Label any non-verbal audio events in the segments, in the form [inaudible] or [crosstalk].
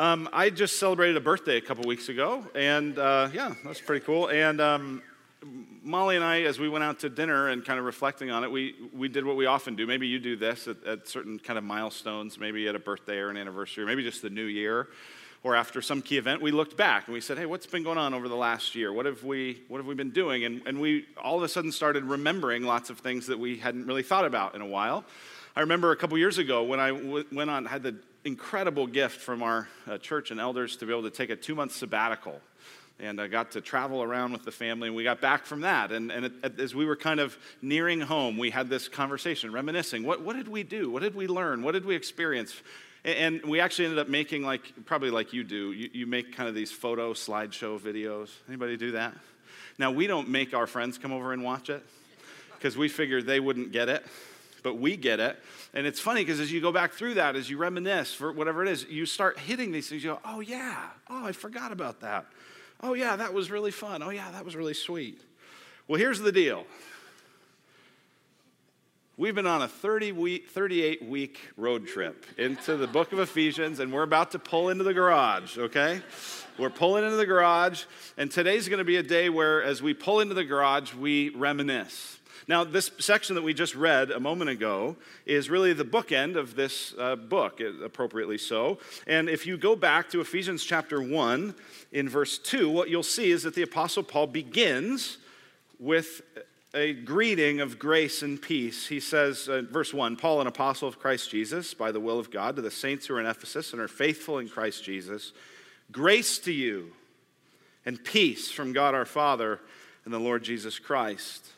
Um, I just celebrated a birthday a couple weeks ago, and uh, yeah, that's pretty cool. And um, Molly and I, as we went out to dinner and kind of reflecting on it, we, we did what we often do. Maybe you do this at, at certain kind of milestones, maybe at a birthday or an anniversary, or maybe just the new year or after some key event, we looked back and we said, hey, what's been going on over the last year? What have we, what have we been doing? And, and we all of a sudden started remembering lots of things that we hadn't really thought about in a while. I remember a couple years ago when I went on, had the incredible gift from our uh, church and elders to be able to take a two month sabbatical. And I got to travel around with the family, and we got back from that. And, and it, as we were kind of nearing home, we had this conversation, reminiscing. What, what did we do? What did we learn? What did we experience? And we actually ended up making like, probably like you do, you, you make kind of these photo slideshow videos. Anybody do that? Now, we don't make our friends come over and watch it because we figured they wouldn't get it, but we get it. And it's funny because as you go back through that, as you reminisce for whatever it is, you start hitting these things. You go, oh, yeah. Oh, I forgot about that. Oh, yeah, that was really fun. Oh, yeah, that was really sweet. Well, here's the deal We've been on a 30 week, 38 week road trip into the book of Ephesians, and we're about to pull into the garage, okay? We're pulling into the garage, and today's gonna be a day where, as we pull into the garage, we reminisce. Now, this section that we just read a moment ago is really the bookend of this uh, book, appropriately so. And if you go back to Ephesians chapter 1 in verse 2, what you'll see is that the Apostle Paul begins with a greeting of grace and peace. He says, uh, verse 1 Paul, an apostle of Christ Jesus, by the will of God, to the saints who are in Ephesus and are faithful in Christ Jesus, grace to you and peace from God our Father and the Lord Jesus Christ.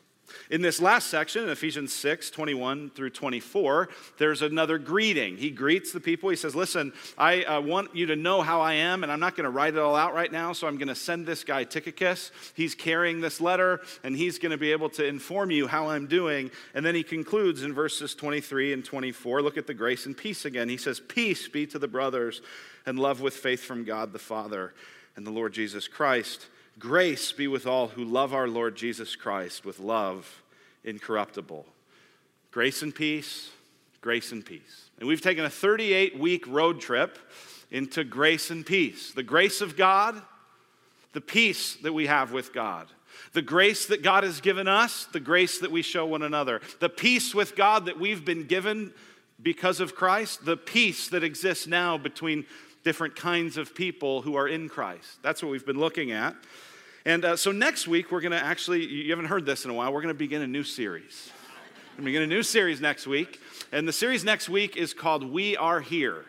In this last section, in Ephesians 6 21 through 24, there's another greeting. He greets the people. He says, Listen, I uh, want you to know how I am, and I'm not going to write it all out right now, so I'm going to send this guy Tychicus. He's carrying this letter, and he's going to be able to inform you how I'm doing. And then he concludes in verses 23 and 24. Look at the grace and peace again. He says, Peace be to the brothers, and love with faith from God the Father and the Lord Jesus Christ. Grace be with all who love our Lord Jesus Christ with love incorruptible. Grace and peace, grace and peace. And we've taken a 38 week road trip into grace and peace. The grace of God, the peace that we have with God. The grace that God has given us, the grace that we show one another. The peace with God that we've been given because of Christ, the peace that exists now between different kinds of people who are in Christ. That's what we've been looking at. And uh, so next week, we're going to actually, you haven't heard this in a while, we're going to begin a new series. We're going to begin a new series next week. And the series next week is called We Are Here.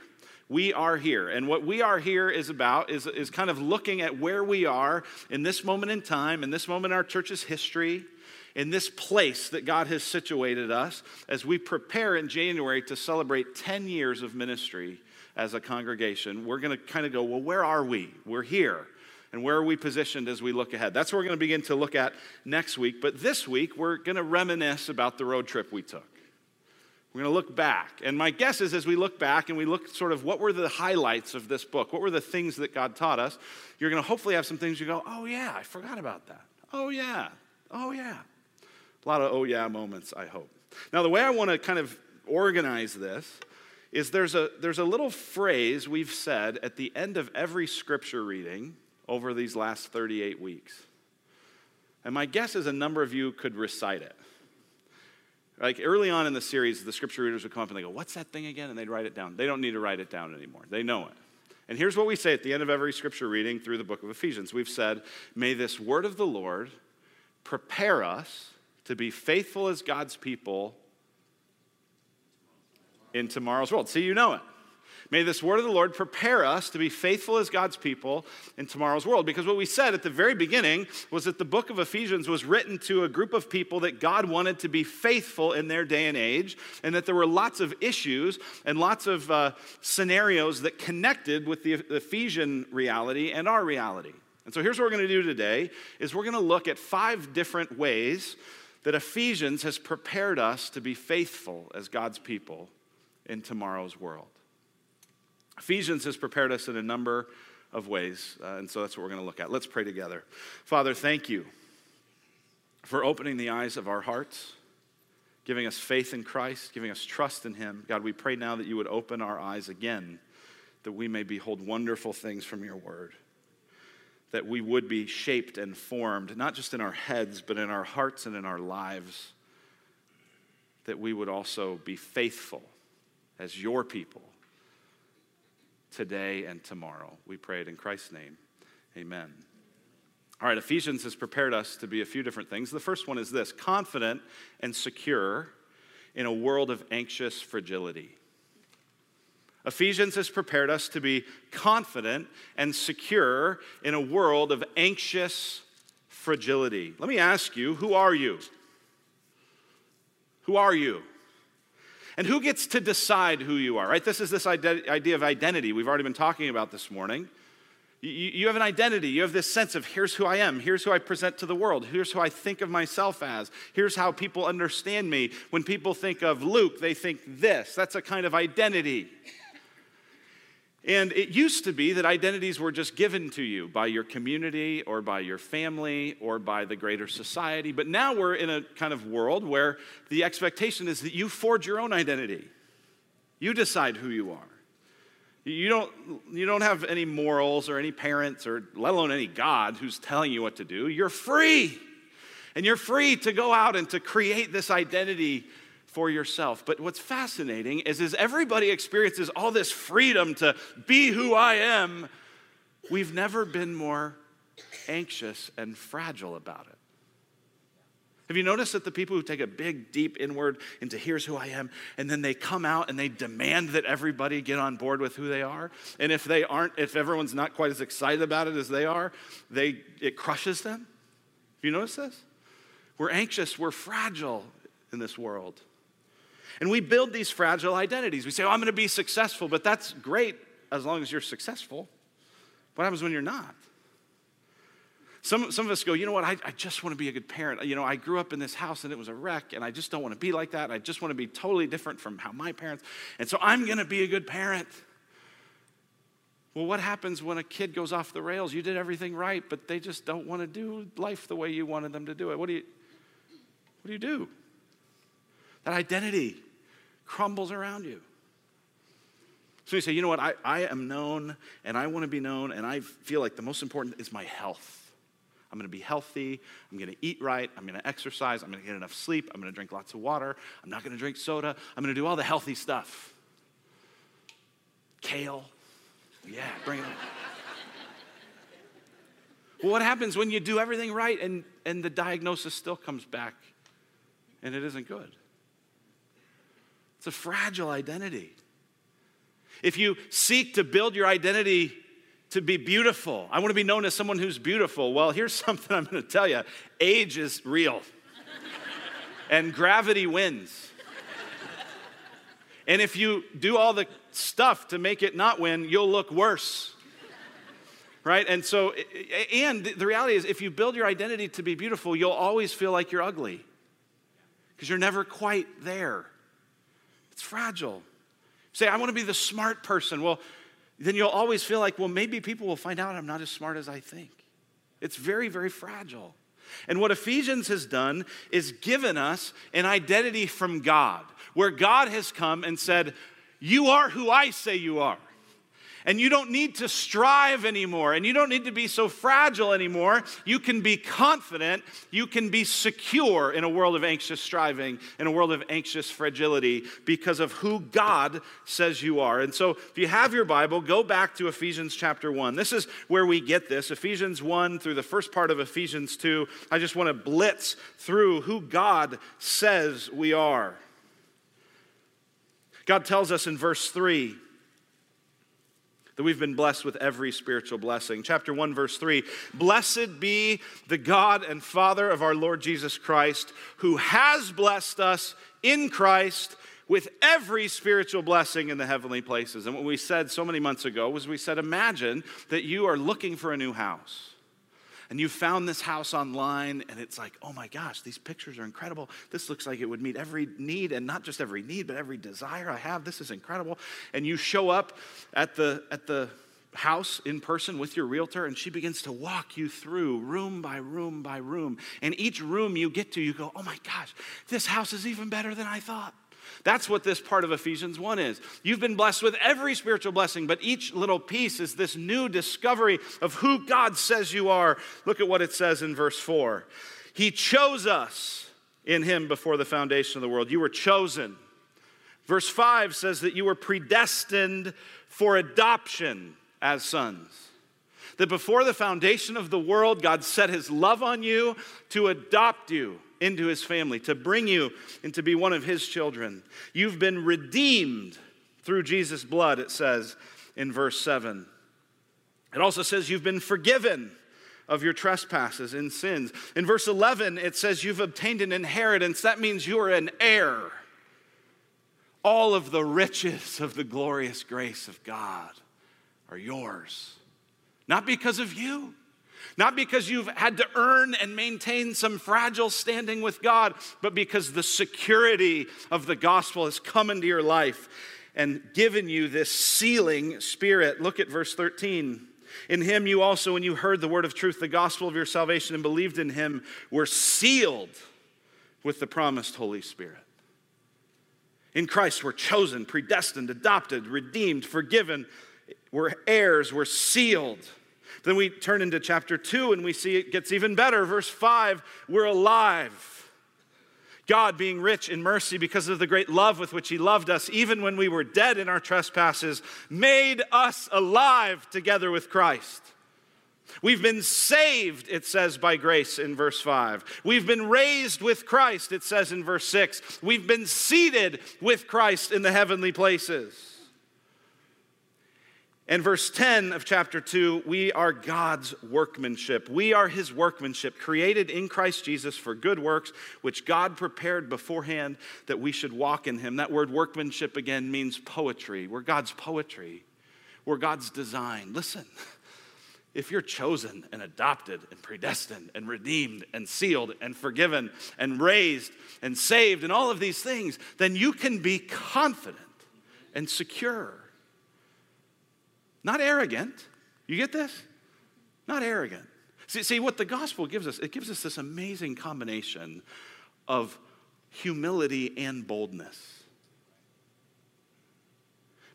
We are here. And what we are here is about is, is kind of looking at where we are in this moment in time, in this moment in our church's history, in this place that God has situated us as we prepare in January to celebrate 10 years of ministry as a congregation, we're going to kind of go, well, where are we? We're here. And where are we positioned as we look ahead? That's what we're going to begin to look at next week. But this week, we're going to reminisce about the road trip we took. We're going to look back. And my guess is as we look back and we look sort of what were the highlights of this book, what were the things that God taught us, you're going to hopefully have some things you go, oh, yeah, I forgot about that. Oh, yeah. Oh, yeah. A lot of oh, yeah moments, I hope. Now, the way I want to kind of organize this is there's a, there's a little phrase we've said at the end of every scripture reading over these last 38 weeks. And my guess is a number of you could recite it. Like early on in the series, the scripture readers would come up and they go, What's that thing again? And they'd write it down. They don't need to write it down anymore, they know it. And here's what we say at the end of every scripture reading through the book of Ephesians we've said, May this word of the Lord prepare us to be faithful as God's people in tomorrow's world. See, you know it. May this word of the Lord prepare us to be faithful as God's people in tomorrow's world. Because what we said at the very beginning was that the book of Ephesians was written to a group of people that God wanted to be faithful in their day and age, and that there were lots of issues and lots of uh, scenarios that connected with the Ephesian reality and our reality. And so here's what we're going to do today is we're going to look at five different ways that Ephesians has prepared us to be faithful as God's people in tomorrow's world. Ephesians has prepared us in a number of ways, uh, and so that's what we're going to look at. Let's pray together. Father, thank you for opening the eyes of our hearts, giving us faith in Christ, giving us trust in Him. God, we pray now that you would open our eyes again that we may behold wonderful things from your word. That we would be shaped and formed, not just in our heads, but in our hearts and in our lives. That we would also be faithful as your people today and tomorrow. We pray it in Christ's name. Amen. All right, Ephesians has prepared us to be a few different things. The first one is this confident and secure in a world of anxious fragility. Ephesians has prepared us to be confident and secure in a world of anxious fragility. Let me ask you who are you? Who are you? And who gets to decide who you are, right? This is this idea of identity we've already been talking about this morning. You, have an identity. You have this sense of here's who I am. Here's who I present to the world. Here's who I think of myself as. Here's how people understand me. When people think of Luke, they think this. That's a kind of identity. And it used to be that identities were just given to you by your community or by your family or by the greater society. But now we're in a kind of world where the expectation is that you forge your own identity. You decide who you are. You don't, you don't have any morals or any parents or let alone any God who's telling you what to do. You're free. And you're free to go out and to create this identity for yourself. But what's fascinating is as everybody experiences all this freedom to be who I am, we've never been more anxious and fragile about it. Have you noticed that the people who take a big, deep inward into here's who I am, and then they come out and they demand that everybody get on board with who they are? And if they aren't, if everyone's not quite as excited about it as they are, they, it crushes them? Have you noticed this? We're anxious, we're fragile in this world. And we build these fragile identities. We say, oh, I'm going to be successful, but that's great as long as you're successful. What happens when you're not? Some, some of us go, you know what, I, I just want to be a good parent. You know, I grew up in this house and it was a wreck, and I just don't want to be like that. I just want to be totally different from how my parents, and so I'm going to be a good parent. Well, what happens when a kid goes off the rails? You did everything right, but they just don't want to do life the way you wanted them to do it. What do you, what do you do? That identity crumbles around you. So you say, you know what, I, I am known and I want to be known, and I feel like the most important is my health. I'm going to be healthy. I'm going to eat right. I'm going to exercise. I'm going to get enough sleep. I'm going to drink lots of water. I'm not going to drink soda. I'm going to do all the healthy stuff. Kale. Yeah, bring it on. well, what happens when you do everything right and, and the diagnosis still comes back and it isn't good? It's a fragile identity. If you seek to build your identity to be beautiful, I want to be known as someone who's beautiful. Well, here's [laughs] something I'm going to tell you age is real, and gravity wins. And if you do all the stuff to make it not win, you'll look worse. Right? And so, and the reality is, if you build your identity to be beautiful, you'll always feel like you're ugly because you're never quite there. It's fragile. say, I want to be the smart person. Well, then you'll always feel like, well, maybe people will find out I'm not as smart as I think. It's very, very fragile. And what Ephesians has done is given us an identity from God, where God has come and said, You are who I say you are. And you don't need to strive anymore. And you don't need to be so fragile anymore. You can be confident. You can be secure in a world of anxious striving, in a world of anxious fragility, because of who God says you are. And so, if you have your Bible, go back to Ephesians chapter 1. This is where we get this Ephesians 1 through the first part of Ephesians 2. I just want to blitz through who God says we are. God tells us in verse 3 that we've been blessed with every spiritual blessing. Chapter 1, verse 3 Blessed be the God and Father of our Lord Jesus Christ, who has blessed us in Christ with every spiritual blessing in the heavenly places. And what we said so many months ago was we said, Imagine that you are looking for a new house and you found this house online and it's like, oh my gosh, these pictures are incredible. This looks like it would meet every need and not just every need, but every desire I have. This is incredible. And you show up at the at the house in person with your realtor and she begins to walk you through room by room by room. And each room you get to, you go, oh my gosh, this house is even better than I thought. That's what this part of Ephesians 1 is. You've been blessed with every spiritual blessing, but each little piece is this new discovery of who God says you are. Look at what it says in verse 4. He chose us in Him before the foundation of the world. You were chosen. Verse 5 says that you were predestined for adoption as sons. That before the foundation of the world, God set his love on you to adopt you into his family, to bring you and to be one of his children. You've been redeemed through Jesus' blood, it says in verse 7. It also says you've been forgiven of your trespasses and sins. In verse 11, it says you've obtained an inheritance. That means you are an heir. All of the riches of the glorious grace of God are yours. Not because of you, not because you've had to earn and maintain some fragile standing with God, but because the security of the gospel has come into your life and given you this sealing spirit. Look at verse 13. In him, you also, when you heard the word of truth, the gospel of your salvation, and believed in him, were sealed with the promised Holy Spirit. In Christ, we're chosen, predestined, adopted, redeemed, forgiven, we're heirs, we're sealed. Then we turn into chapter 2 and we see it gets even better. Verse 5 we're alive. God, being rich in mercy because of the great love with which He loved us, even when we were dead in our trespasses, made us alive together with Christ. We've been saved, it says, by grace in verse 5. We've been raised with Christ, it says in verse 6. We've been seated with Christ in the heavenly places. In verse 10 of chapter 2, we are God's workmanship. We are his workmanship, created in Christ Jesus for good works, which God prepared beforehand that we should walk in him. That word workmanship again means poetry. We're God's poetry, we're God's design. Listen, [laughs] if you're chosen and adopted and predestined and redeemed and sealed and forgiven and raised and saved and all of these things, then you can be confident and secure not arrogant. You get this? Not arrogant. See, see, what the gospel gives us, it gives us this amazing combination of humility and boldness.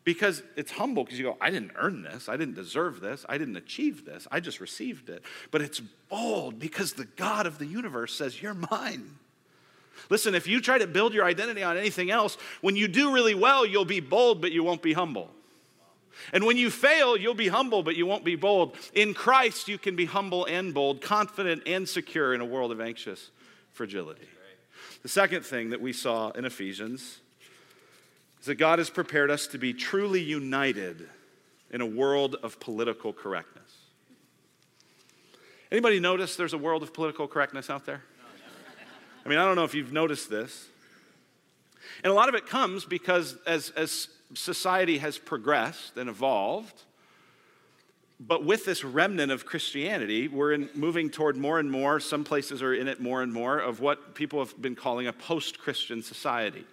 Because it's humble because you go, I didn't earn this. I didn't deserve this. I didn't achieve this. I just received it. But it's bold because the God of the universe says, You're mine. Listen, if you try to build your identity on anything else, when you do really well, you'll be bold, but you won't be humble. And when you fail, you'll be humble, but you won't be bold. In Christ, you can be humble and bold, confident and secure in a world of anxious fragility. The second thing that we saw in Ephesians is that God has prepared us to be truly united in a world of political correctness. Anybody notice there's a world of political correctness out there? I mean, I don't know if you've noticed this. And a lot of it comes because as, as society has progressed and evolved, but with this remnant of Christianity, we're in, moving toward more and more, some places are in it more and more, of what people have been calling a post Christian society.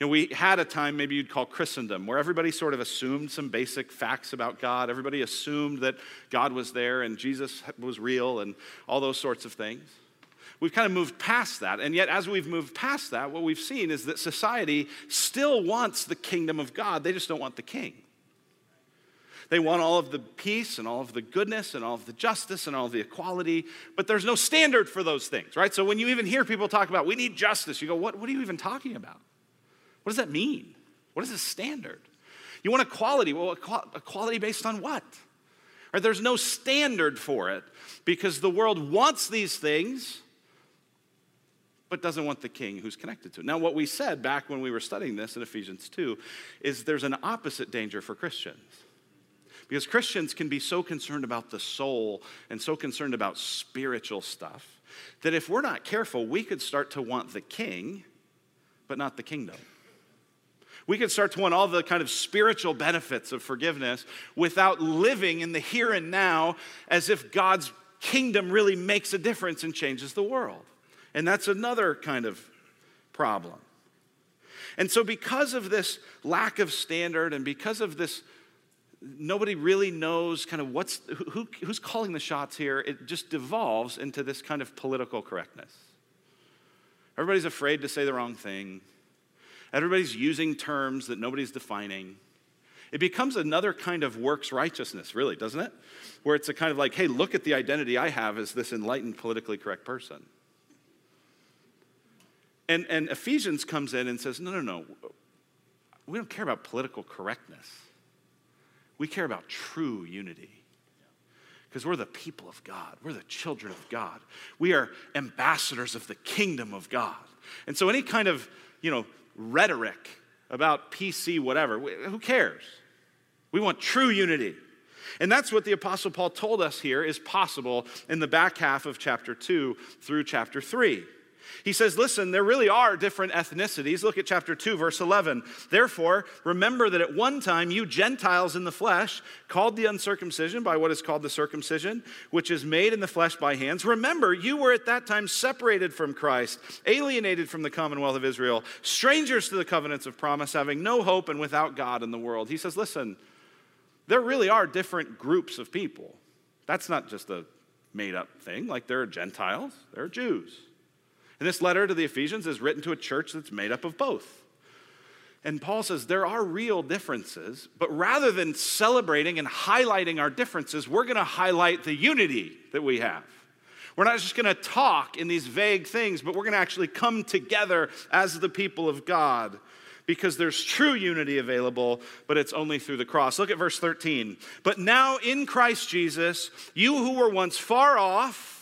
You know, we had a time maybe you'd call Christendom, where everybody sort of assumed some basic facts about God. Everybody assumed that God was there and Jesus was real and all those sorts of things. We've kind of moved past that. And yet, as we've moved past that, what we've seen is that society still wants the kingdom of God, they just don't want the king. They want all of the peace and all of the goodness and all of the justice and all of the equality, but there's no standard for those things, right? So when you even hear people talk about we need justice, you go, what, what are you even talking about? What does that mean? What is the standard? You want equality. Well, equality based on what? Or there's no standard for it because the world wants these things, but doesn't want the king who's connected to it. Now, what we said back when we were studying this in Ephesians 2 is there's an opposite danger for Christians. Because Christians can be so concerned about the soul and so concerned about spiritual stuff that if we're not careful, we could start to want the king, but not the kingdom. We could start to want all the kind of spiritual benefits of forgiveness without living in the here and now as if God's kingdom really makes a difference and changes the world. And that's another kind of problem. And so, because of this lack of standard and because of this, nobody really knows kind of what's, who, who's calling the shots here, it just devolves into this kind of political correctness. Everybody's afraid to say the wrong thing. Everybody's using terms that nobody's defining. It becomes another kind of works righteousness, really, doesn't it? Where it's a kind of like, hey, look at the identity I have as this enlightened, politically correct person. And, and Ephesians comes in and says, no, no, no. We don't care about political correctness. We care about true unity. Because we're the people of God. We're the children of God. We are ambassadors of the kingdom of God. And so any kind of, you know, rhetoric about PC, whatever, who cares? We want true unity. And that's what the Apostle Paul told us here is possible in the back half of chapter 2 through chapter 3. He says, Listen, there really are different ethnicities. Look at chapter 2, verse 11. Therefore, remember that at one time you Gentiles in the flesh, called the uncircumcision by what is called the circumcision, which is made in the flesh by hands, remember you were at that time separated from Christ, alienated from the commonwealth of Israel, strangers to the covenants of promise, having no hope and without God in the world. He says, Listen, there really are different groups of people. That's not just a made up thing. Like there are Gentiles, there are Jews. And this letter to the Ephesians is written to a church that's made up of both. And Paul says there are real differences, but rather than celebrating and highlighting our differences, we're going to highlight the unity that we have. We're not just going to talk in these vague things, but we're going to actually come together as the people of God because there's true unity available, but it's only through the cross. Look at verse 13. But now in Christ Jesus, you who were once far off,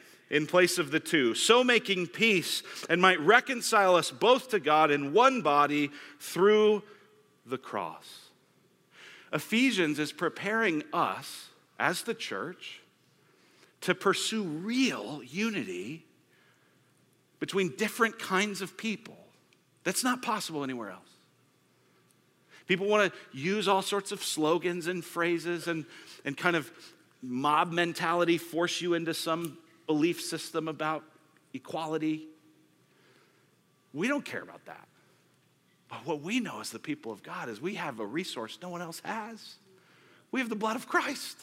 in place of the two, so making peace and might reconcile us both to God in one body through the cross. Ephesians is preparing us as the church to pursue real unity between different kinds of people. That's not possible anywhere else. People want to use all sorts of slogans and phrases and, and kind of mob mentality force you into some belief system about equality. We don't care about that. But what we know as the people of God is we have a resource no one else has. We have the blood of Christ.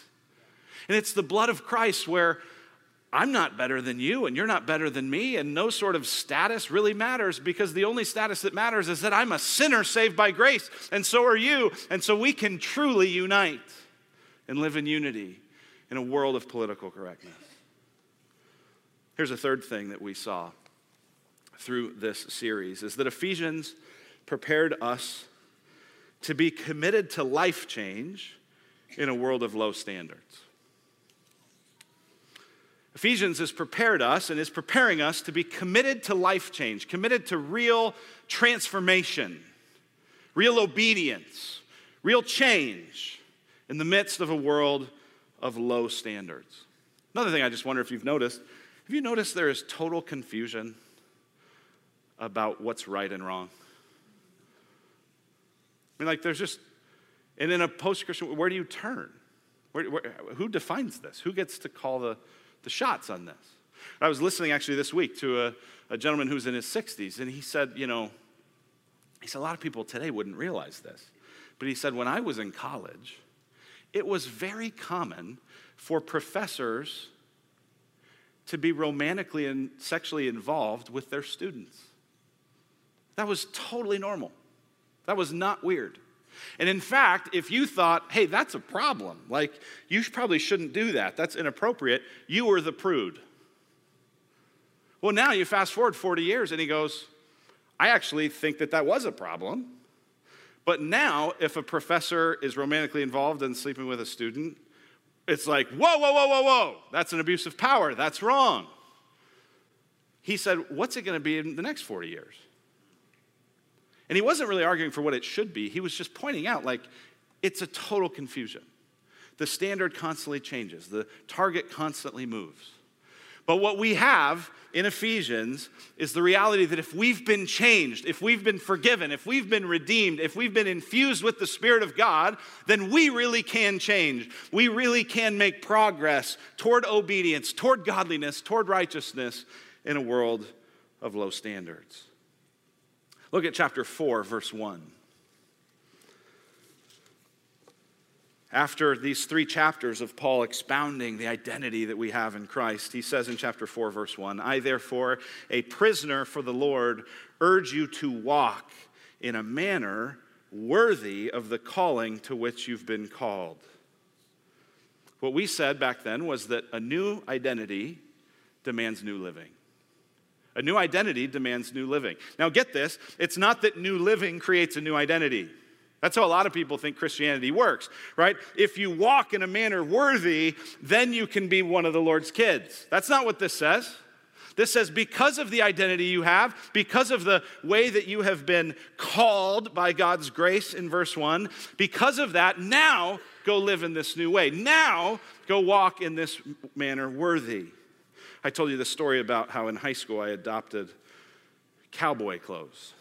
And it's the blood of Christ where I'm not better than you and you're not better than me, and no sort of status really matters because the only status that matters is that I'm a sinner saved by grace, and so are you. And so we can truly unite and live in unity in a world of political correctness. Here's a third thing that we saw through this series is that Ephesians prepared us to be committed to life change in a world of low standards. Ephesians has prepared us and is preparing us to be committed to life change, committed to real transformation, real obedience, real change in the midst of a world of low standards. Another thing I just wonder if you've noticed have you noticed there is total confusion about what's right and wrong? I mean, like, there's just, and in a post Christian, where do you turn? Where, where, who defines this? Who gets to call the, the shots on this? I was listening actually this week to a, a gentleman who's in his 60s, and he said, you know, he said, a lot of people today wouldn't realize this. But he said, when I was in college, it was very common for professors to be romantically and sexually involved with their students. That was totally normal. That was not weird. And in fact, if you thought, hey, that's a problem, like you probably shouldn't do that, that's inappropriate, you were the prude. Well, now you fast forward 40 years and he goes, I actually think that that was a problem. But now, if a professor is romantically involved in sleeping with a student, it's like, whoa, whoa, whoa, whoa, whoa, that's an abuse of power, that's wrong. He said, What's it going to be in the next 40 years? And he wasn't really arguing for what it should be. He was just pointing out, like, it's a total confusion. The standard constantly changes, the target constantly moves. But what we have in Ephesians is the reality that if we've been changed, if we've been forgiven, if we've been redeemed, if we've been infused with the Spirit of God, then we really can change. We really can make progress toward obedience, toward godliness, toward righteousness in a world of low standards. Look at chapter 4, verse 1. After these three chapters of Paul expounding the identity that we have in Christ, he says in chapter 4, verse 1 I, therefore, a prisoner for the Lord, urge you to walk in a manner worthy of the calling to which you've been called. What we said back then was that a new identity demands new living. A new identity demands new living. Now, get this it's not that new living creates a new identity. That's how a lot of people think Christianity works, right? If you walk in a manner worthy, then you can be one of the Lord's kids. That's not what this says. This says, because of the identity you have, because of the way that you have been called by God's grace in verse 1, because of that, now go live in this new way. Now go walk in this manner worthy. I told you the story about how in high school I adopted cowboy clothes.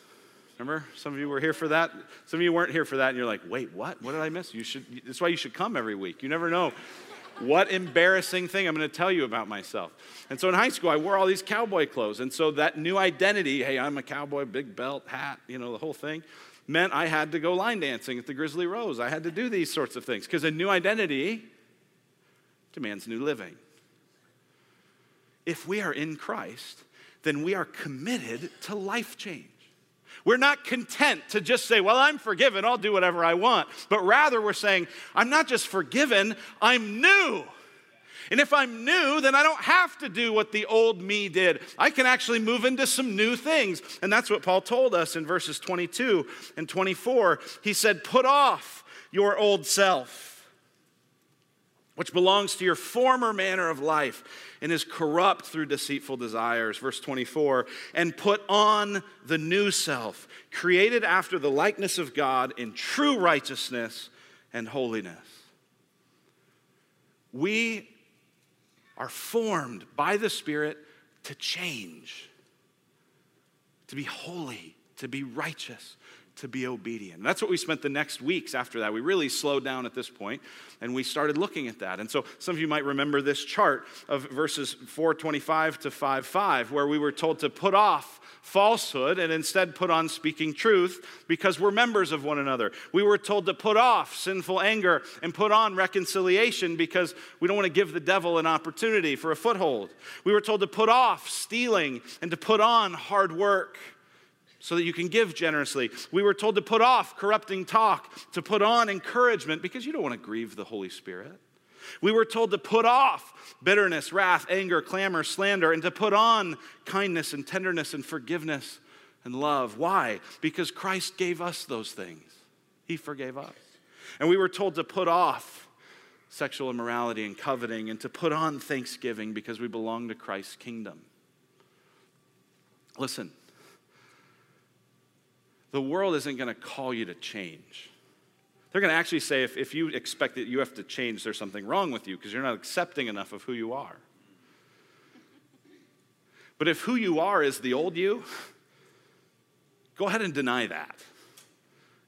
Remember? Some of you were here for that. Some of you weren't here for that, and you're like, wait, what? What did I miss? You should, that's why you should come every week. You never know what embarrassing thing I'm going to tell you about myself. And so in high school, I wore all these cowboy clothes. And so that new identity hey, I'm a cowboy, big belt, hat, you know, the whole thing meant I had to go line dancing at the Grizzly Rose. I had to do these sorts of things because a new identity demands new living. If we are in Christ, then we are committed to life change. We're not content to just say, Well, I'm forgiven, I'll do whatever I want. But rather, we're saying, I'm not just forgiven, I'm new. And if I'm new, then I don't have to do what the old me did. I can actually move into some new things. And that's what Paul told us in verses 22 and 24. He said, Put off your old self which belongs to your former manner of life and is corrupt through deceitful desires. Verse 24, and put on the new self, created after the likeness of God in true righteousness and holiness. We are formed by the Spirit to change, to be holy, to be righteous, to be obedient. And that's what we spent the next weeks after that. We really slowed down at this point and we started looking at that. And so some of you might remember this chart of verses 425 to 55 where we were told to put off falsehood and instead put on speaking truth because we're members of one another. We were told to put off sinful anger and put on reconciliation because we don't want to give the devil an opportunity for a foothold. We were told to put off stealing and to put on hard work so that you can give generously. We were told to put off corrupting talk, to put on encouragement because you don't want to grieve the Holy Spirit. We were told to put off bitterness, wrath, anger, clamor, slander, and to put on kindness and tenderness and forgiveness and love. Why? Because Christ gave us those things, He forgave us. And we were told to put off sexual immorality and coveting and to put on thanksgiving because we belong to Christ's kingdom. Listen, the world isn't going to call you to change. They're going to actually say if, if you expect that you have to change, there's something wrong with you because you're not accepting enough of who you are. But if who you are is the old you, go ahead and deny that.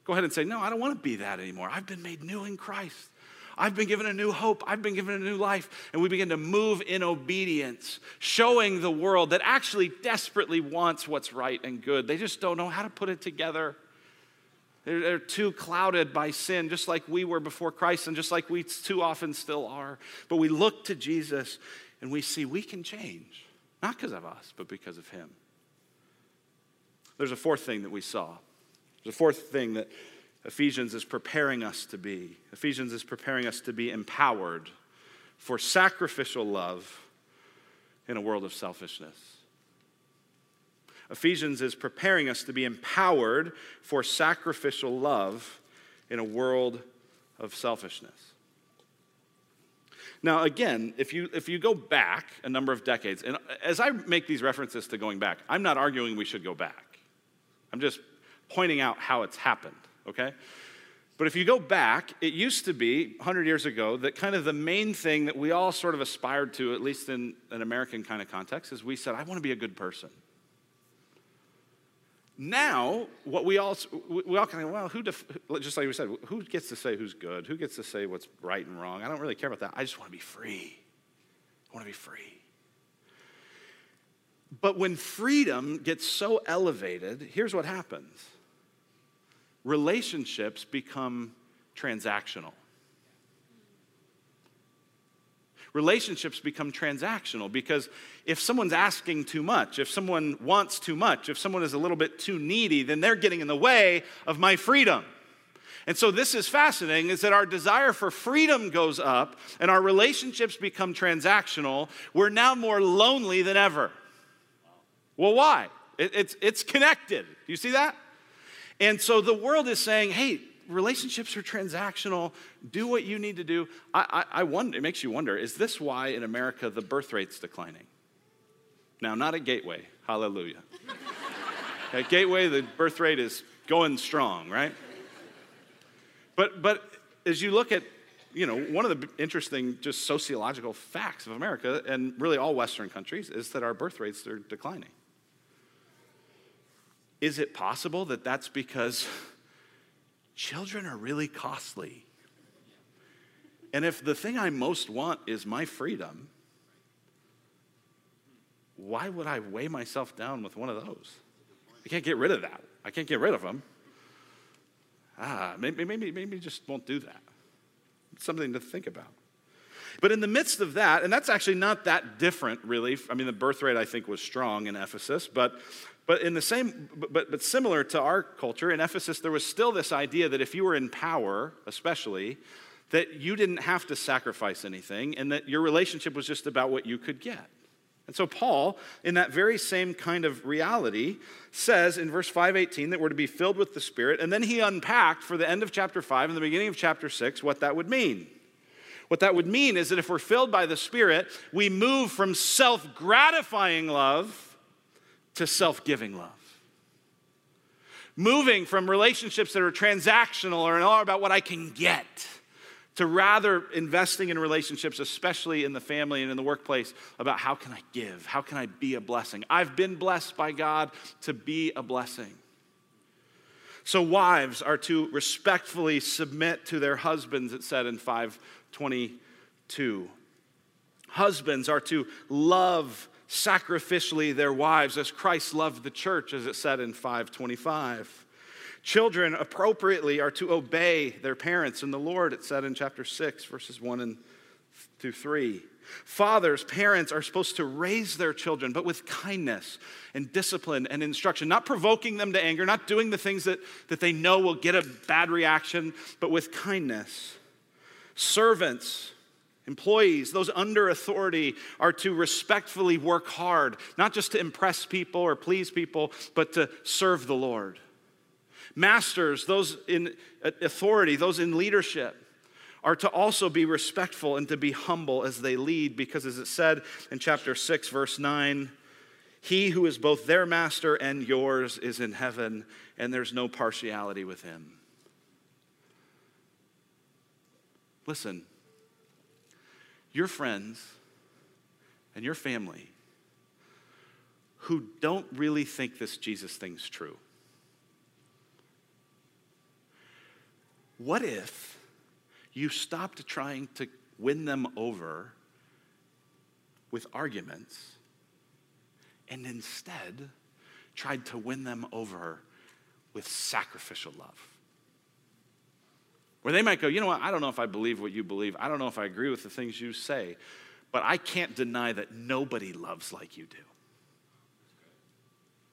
Go ahead and say, No, I don't want to be that anymore. I've been made new in Christ. I've been given a new hope. I've been given a new life. And we begin to move in obedience, showing the world that actually desperately wants what's right and good. They just don't know how to put it together. They're, they're too clouded by sin, just like we were before Christ and just like we too often still are. But we look to Jesus and we see we can change, not because of us, but because of Him. There's a fourth thing that we saw. There's a fourth thing that Ephesians is preparing us to be. Ephesians is preparing us to be empowered for sacrificial love in a world of selfishness. Ephesians is preparing us to be empowered for sacrificial love in a world of selfishness. Now, again, if you, if you go back a number of decades, and as I make these references to going back, I'm not arguing we should go back. I'm just pointing out how it's happened okay? But if you go back, it used to be 100 years ago that kind of the main thing that we all sort of aspired to, at least in an American kind of context, is we said, I want to be a good person. Now, what we all, we all kind of, well, who, def, just like we said, who gets to say who's good? Who gets to say what's right and wrong? I don't really care about that. I just want to be free. I want to be free. But when freedom gets so elevated, here's what happens relationships become transactional. Relationships become transactional because if someone's asking too much, if someone wants too much, if someone is a little bit too needy, then they're getting in the way of my freedom. And so this is fascinating is that our desire for freedom goes up and our relationships become transactional. We're now more lonely than ever. Well, why? It, it's, it's connected. Do you see that? And so the world is saying, hey, relationships are transactional. Do what you need to do. I, I, I wonder, it makes you wonder, is this why in America the birth rate's declining? Now, not at Gateway. Hallelujah. [laughs] at Gateway, the birth rate is going strong, right? But, but as you look at, you know, one of the interesting just sociological facts of America and really all Western countries is that our birth rates are declining. Is it possible that that's because children are really costly? And if the thing I most want is my freedom, why would I weigh myself down with one of those? I can't get rid of that. I can't get rid of them. Ah, maybe, maybe, maybe just won't do that. It's something to think about. But in the midst of that, and that's actually not that different, really. I mean, the birth rate I think was strong in Ephesus, but but in the same, but, but similar to our culture, in Ephesus, there was still this idea that if you were in power, especially, that you didn't have to sacrifice anything and that your relationship was just about what you could get. And so Paul, in that very same kind of reality, says in verse 518 that we're to be filled with the Spirit, and then he unpacked for the end of chapter 5 and the beginning of chapter 6 what that would mean. What that would mean is that if we're filled by the Spirit, we move from self gratifying love to self giving love. Moving from relationships that are transactional or all about what I can get to rather investing in relationships, especially in the family and in the workplace, about how can I give? How can I be a blessing? I've been blessed by God to be a blessing. So, wives are to respectfully submit to their husbands, it said in 522. Husbands are to love sacrificially their wives as Christ loved the church, as it said in 525. Children appropriately are to obey their parents in the Lord, it said in chapter 6, verses 1 and through 3. Fathers, parents are supposed to raise their children, but with kindness and discipline and instruction, not provoking them to anger, not doing the things that, that they know will get a bad reaction, but with kindness. Servants, Employees, those under authority, are to respectfully work hard, not just to impress people or please people, but to serve the Lord. Masters, those in uh, authority, those in leadership, are to also be respectful and to be humble as they lead, because as it said in chapter 6, verse 9, he who is both their master and yours is in heaven, and there's no partiality with him. Listen, your friends and your family who don't really think this Jesus thing's true. What if you stopped trying to win them over with arguments and instead tried to win them over with sacrificial love? Where they might go, you know what, I don't know if I believe what you believe. I don't know if I agree with the things you say, but I can't deny that nobody loves like you do.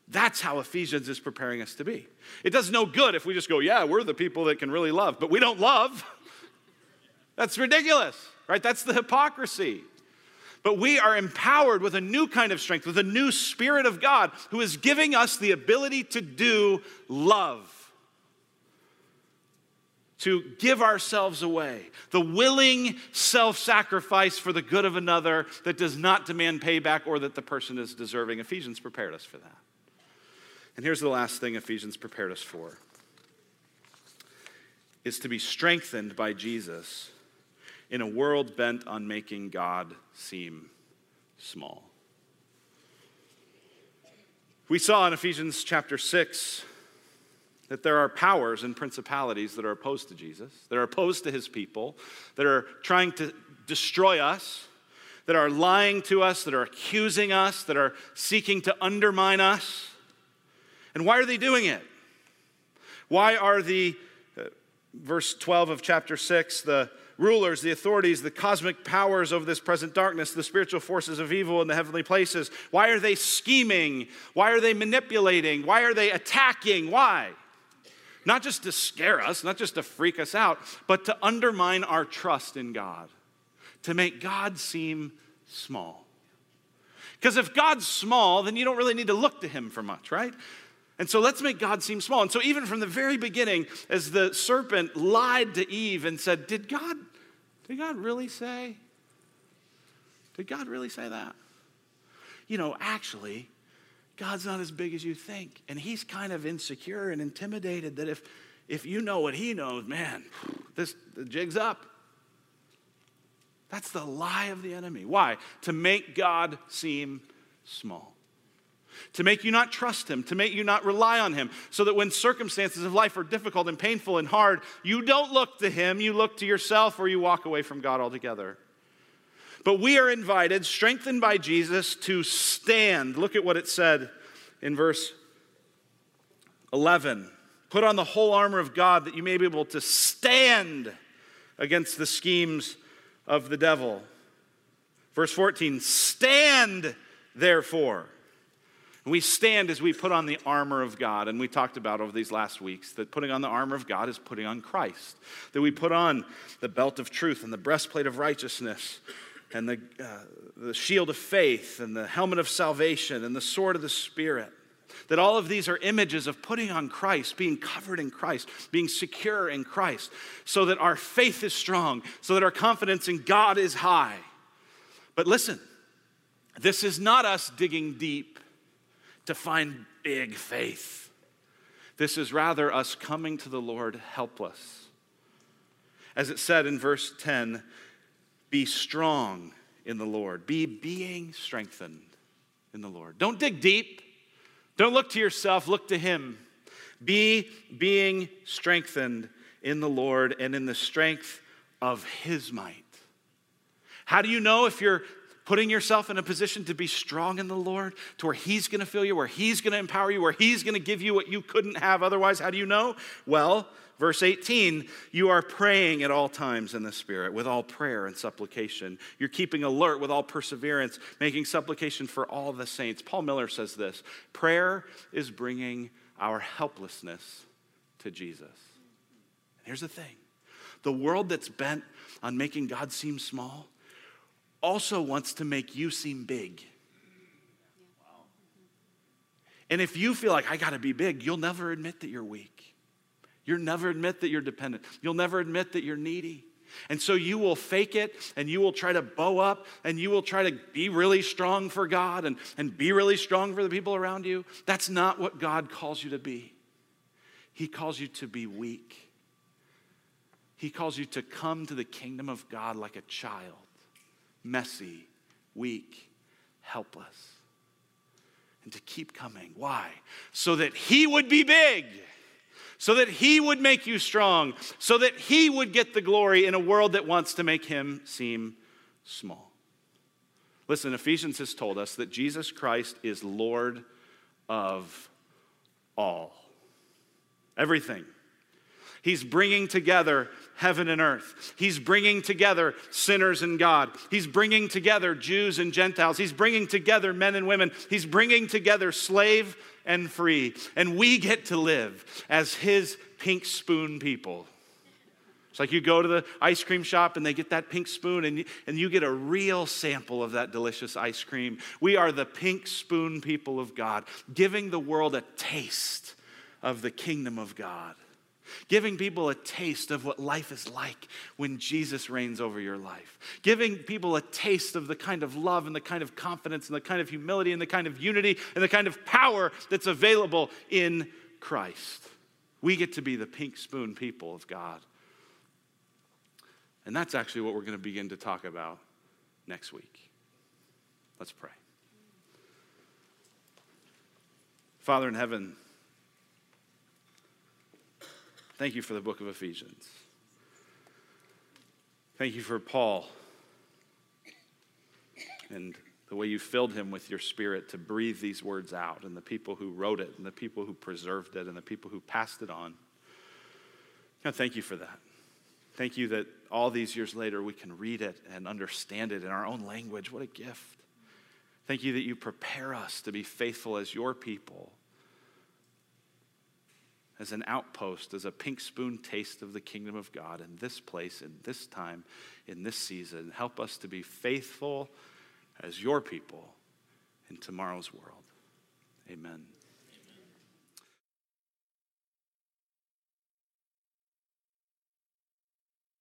That's how Ephesians is preparing us to be. It does no good if we just go, yeah, we're the people that can really love, but we don't love. [laughs] That's ridiculous, right? That's the hypocrisy. But we are empowered with a new kind of strength, with a new Spirit of God who is giving us the ability to do love to give ourselves away, the willing self sacrifice for the good of another that does not demand payback or that the person is deserving. Ephesians prepared us for that. And here's the last thing Ephesians prepared us for is to be strengthened by Jesus in a world bent on making God seem small. We saw in Ephesians chapter 6 that there are powers and principalities that are opposed to Jesus, that are opposed to his people, that are trying to destroy us, that are lying to us, that are accusing us, that are seeking to undermine us. And why are they doing it? Why are the, uh, verse 12 of chapter 6, the rulers, the authorities, the cosmic powers of this present darkness, the spiritual forces of evil in the heavenly places, why are they scheming? Why are they manipulating? Why are they attacking? Why? Not just to scare us, not just to freak us out, but to undermine our trust in God, to make God seem small. Because if God's small, then you don't really need to look to him for much, right? And so let's make God seem small. And so, even from the very beginning, as the serpent lied to Eve and said, Did God, did God really say? Did God really say that? You know, actually, God's not as big as you think. And he's kind of insecure and intimidated that if, if you know what he knows, man, this the jig's up. That's the lie of the enemy. Why? To make God seem small. To make you not trust him, to make you not rely on him, so that when circumstances of life are difficult and painful and hard, you don't look to him, you look to yourself, or you walk away from God altogether. But we are invited, strengthened by Jesus, to stand. Look at what it said in verse 11. Put on the whole armor of God that you may be able to stand against the schemes of the devil. Verse 14 Stand, therefore. We stand as we put on the armor of God. And we talked about over these last weeks that putting on the armor of God is putting on Christ. That we put on the belt of truth and the breastplate of righteousness and the, uh, the shield of faith and the helmet of salvation and the sword of the Spirit. That all of these are images of putting on Christ, being covered in Christ, being secure in Christ, so that our faith is strong, so that our confidence in God is high. But listen, this is not us digging deep to find big faith. This is rather us coming to the Lord helpless. As it said in verse 10, be strong in the Lord. Be being strengthened in the Lord. Don't dig deep. Don't look to yourself, look to Him. Be being strengthened in the Lord and in the strength of His might. How do you know if you're putting yourself in a position to be strong in the Lord, to where He's gonna fill you, where He's gonna empower you, where He's gonna give you what you couldn't have otherwise? How do you know? Well, Verse 18, you are praying at all times in the Spirit with all prayer and supplication. You're keeping alert with all perseverance, making supplication for all the saints. Paul Miller says this prayer is bringing our helplessness to Jesus. And Here's the thing the world that's bent on making God seem small also wants to make you seem big. And if you feel like I got to be big, you'll never admit that you're weak. You'll never admit that you're dependent. You'll never admit that you're needy. And so you will fake it and you will try to bow up and you will try to be really strong for God and, and be really strong for the people around you. That's not what God calls you to be. He calls you to be weak. He calls you to come to the kingdom of God like a child, messy, weak, helpless, and to keep coming. Why? So that He would be big so that he would make you strong, so that he would get the glory in a world that wants to make him seem small. Listen, Ephesians has told us that Jesus Christ is Lord of all, everything. He's bringing together heaven and earth. He's bringing together sinners and God. He's bringing together Jews and Gentiles. He's bringing together men and women. He's bringing together slave and free. And we get to live as His pink spoon people. It's like you go to the ice cream shop and they get that pink spoon and you, and you get a real sample of that delicious ice cream. We are the pink spoon people of God, giving the world a taste of the kingdom of God giving people a taste of what life is like when Jesus reigns over your life, giving people a taste of the kind of love and the kind of confidence and the kind of humility and the kind of unity and the kind of power that's available in Christ. We get to be the pink spoon people of God And that's actually what we're going to begin to talk about next week. Let's pray. Father in heaven, thank you for the book of Ephesians. Thank you for Paul and the way you filled him with your spirit to breathe these words out, and the people who wrote it, and the people who preserved it, and the people who passed it on. God, thank you for that. Thank you that all these years later we can read it and understand it in our own language. What a gift. Thank you that you prepare us to be faithful as your people, as an outpost, as a pink spoon taste of the kingdom of God in this place, in this time, in this season. Help us to be faithful as your people in tomorrow's world. Amen.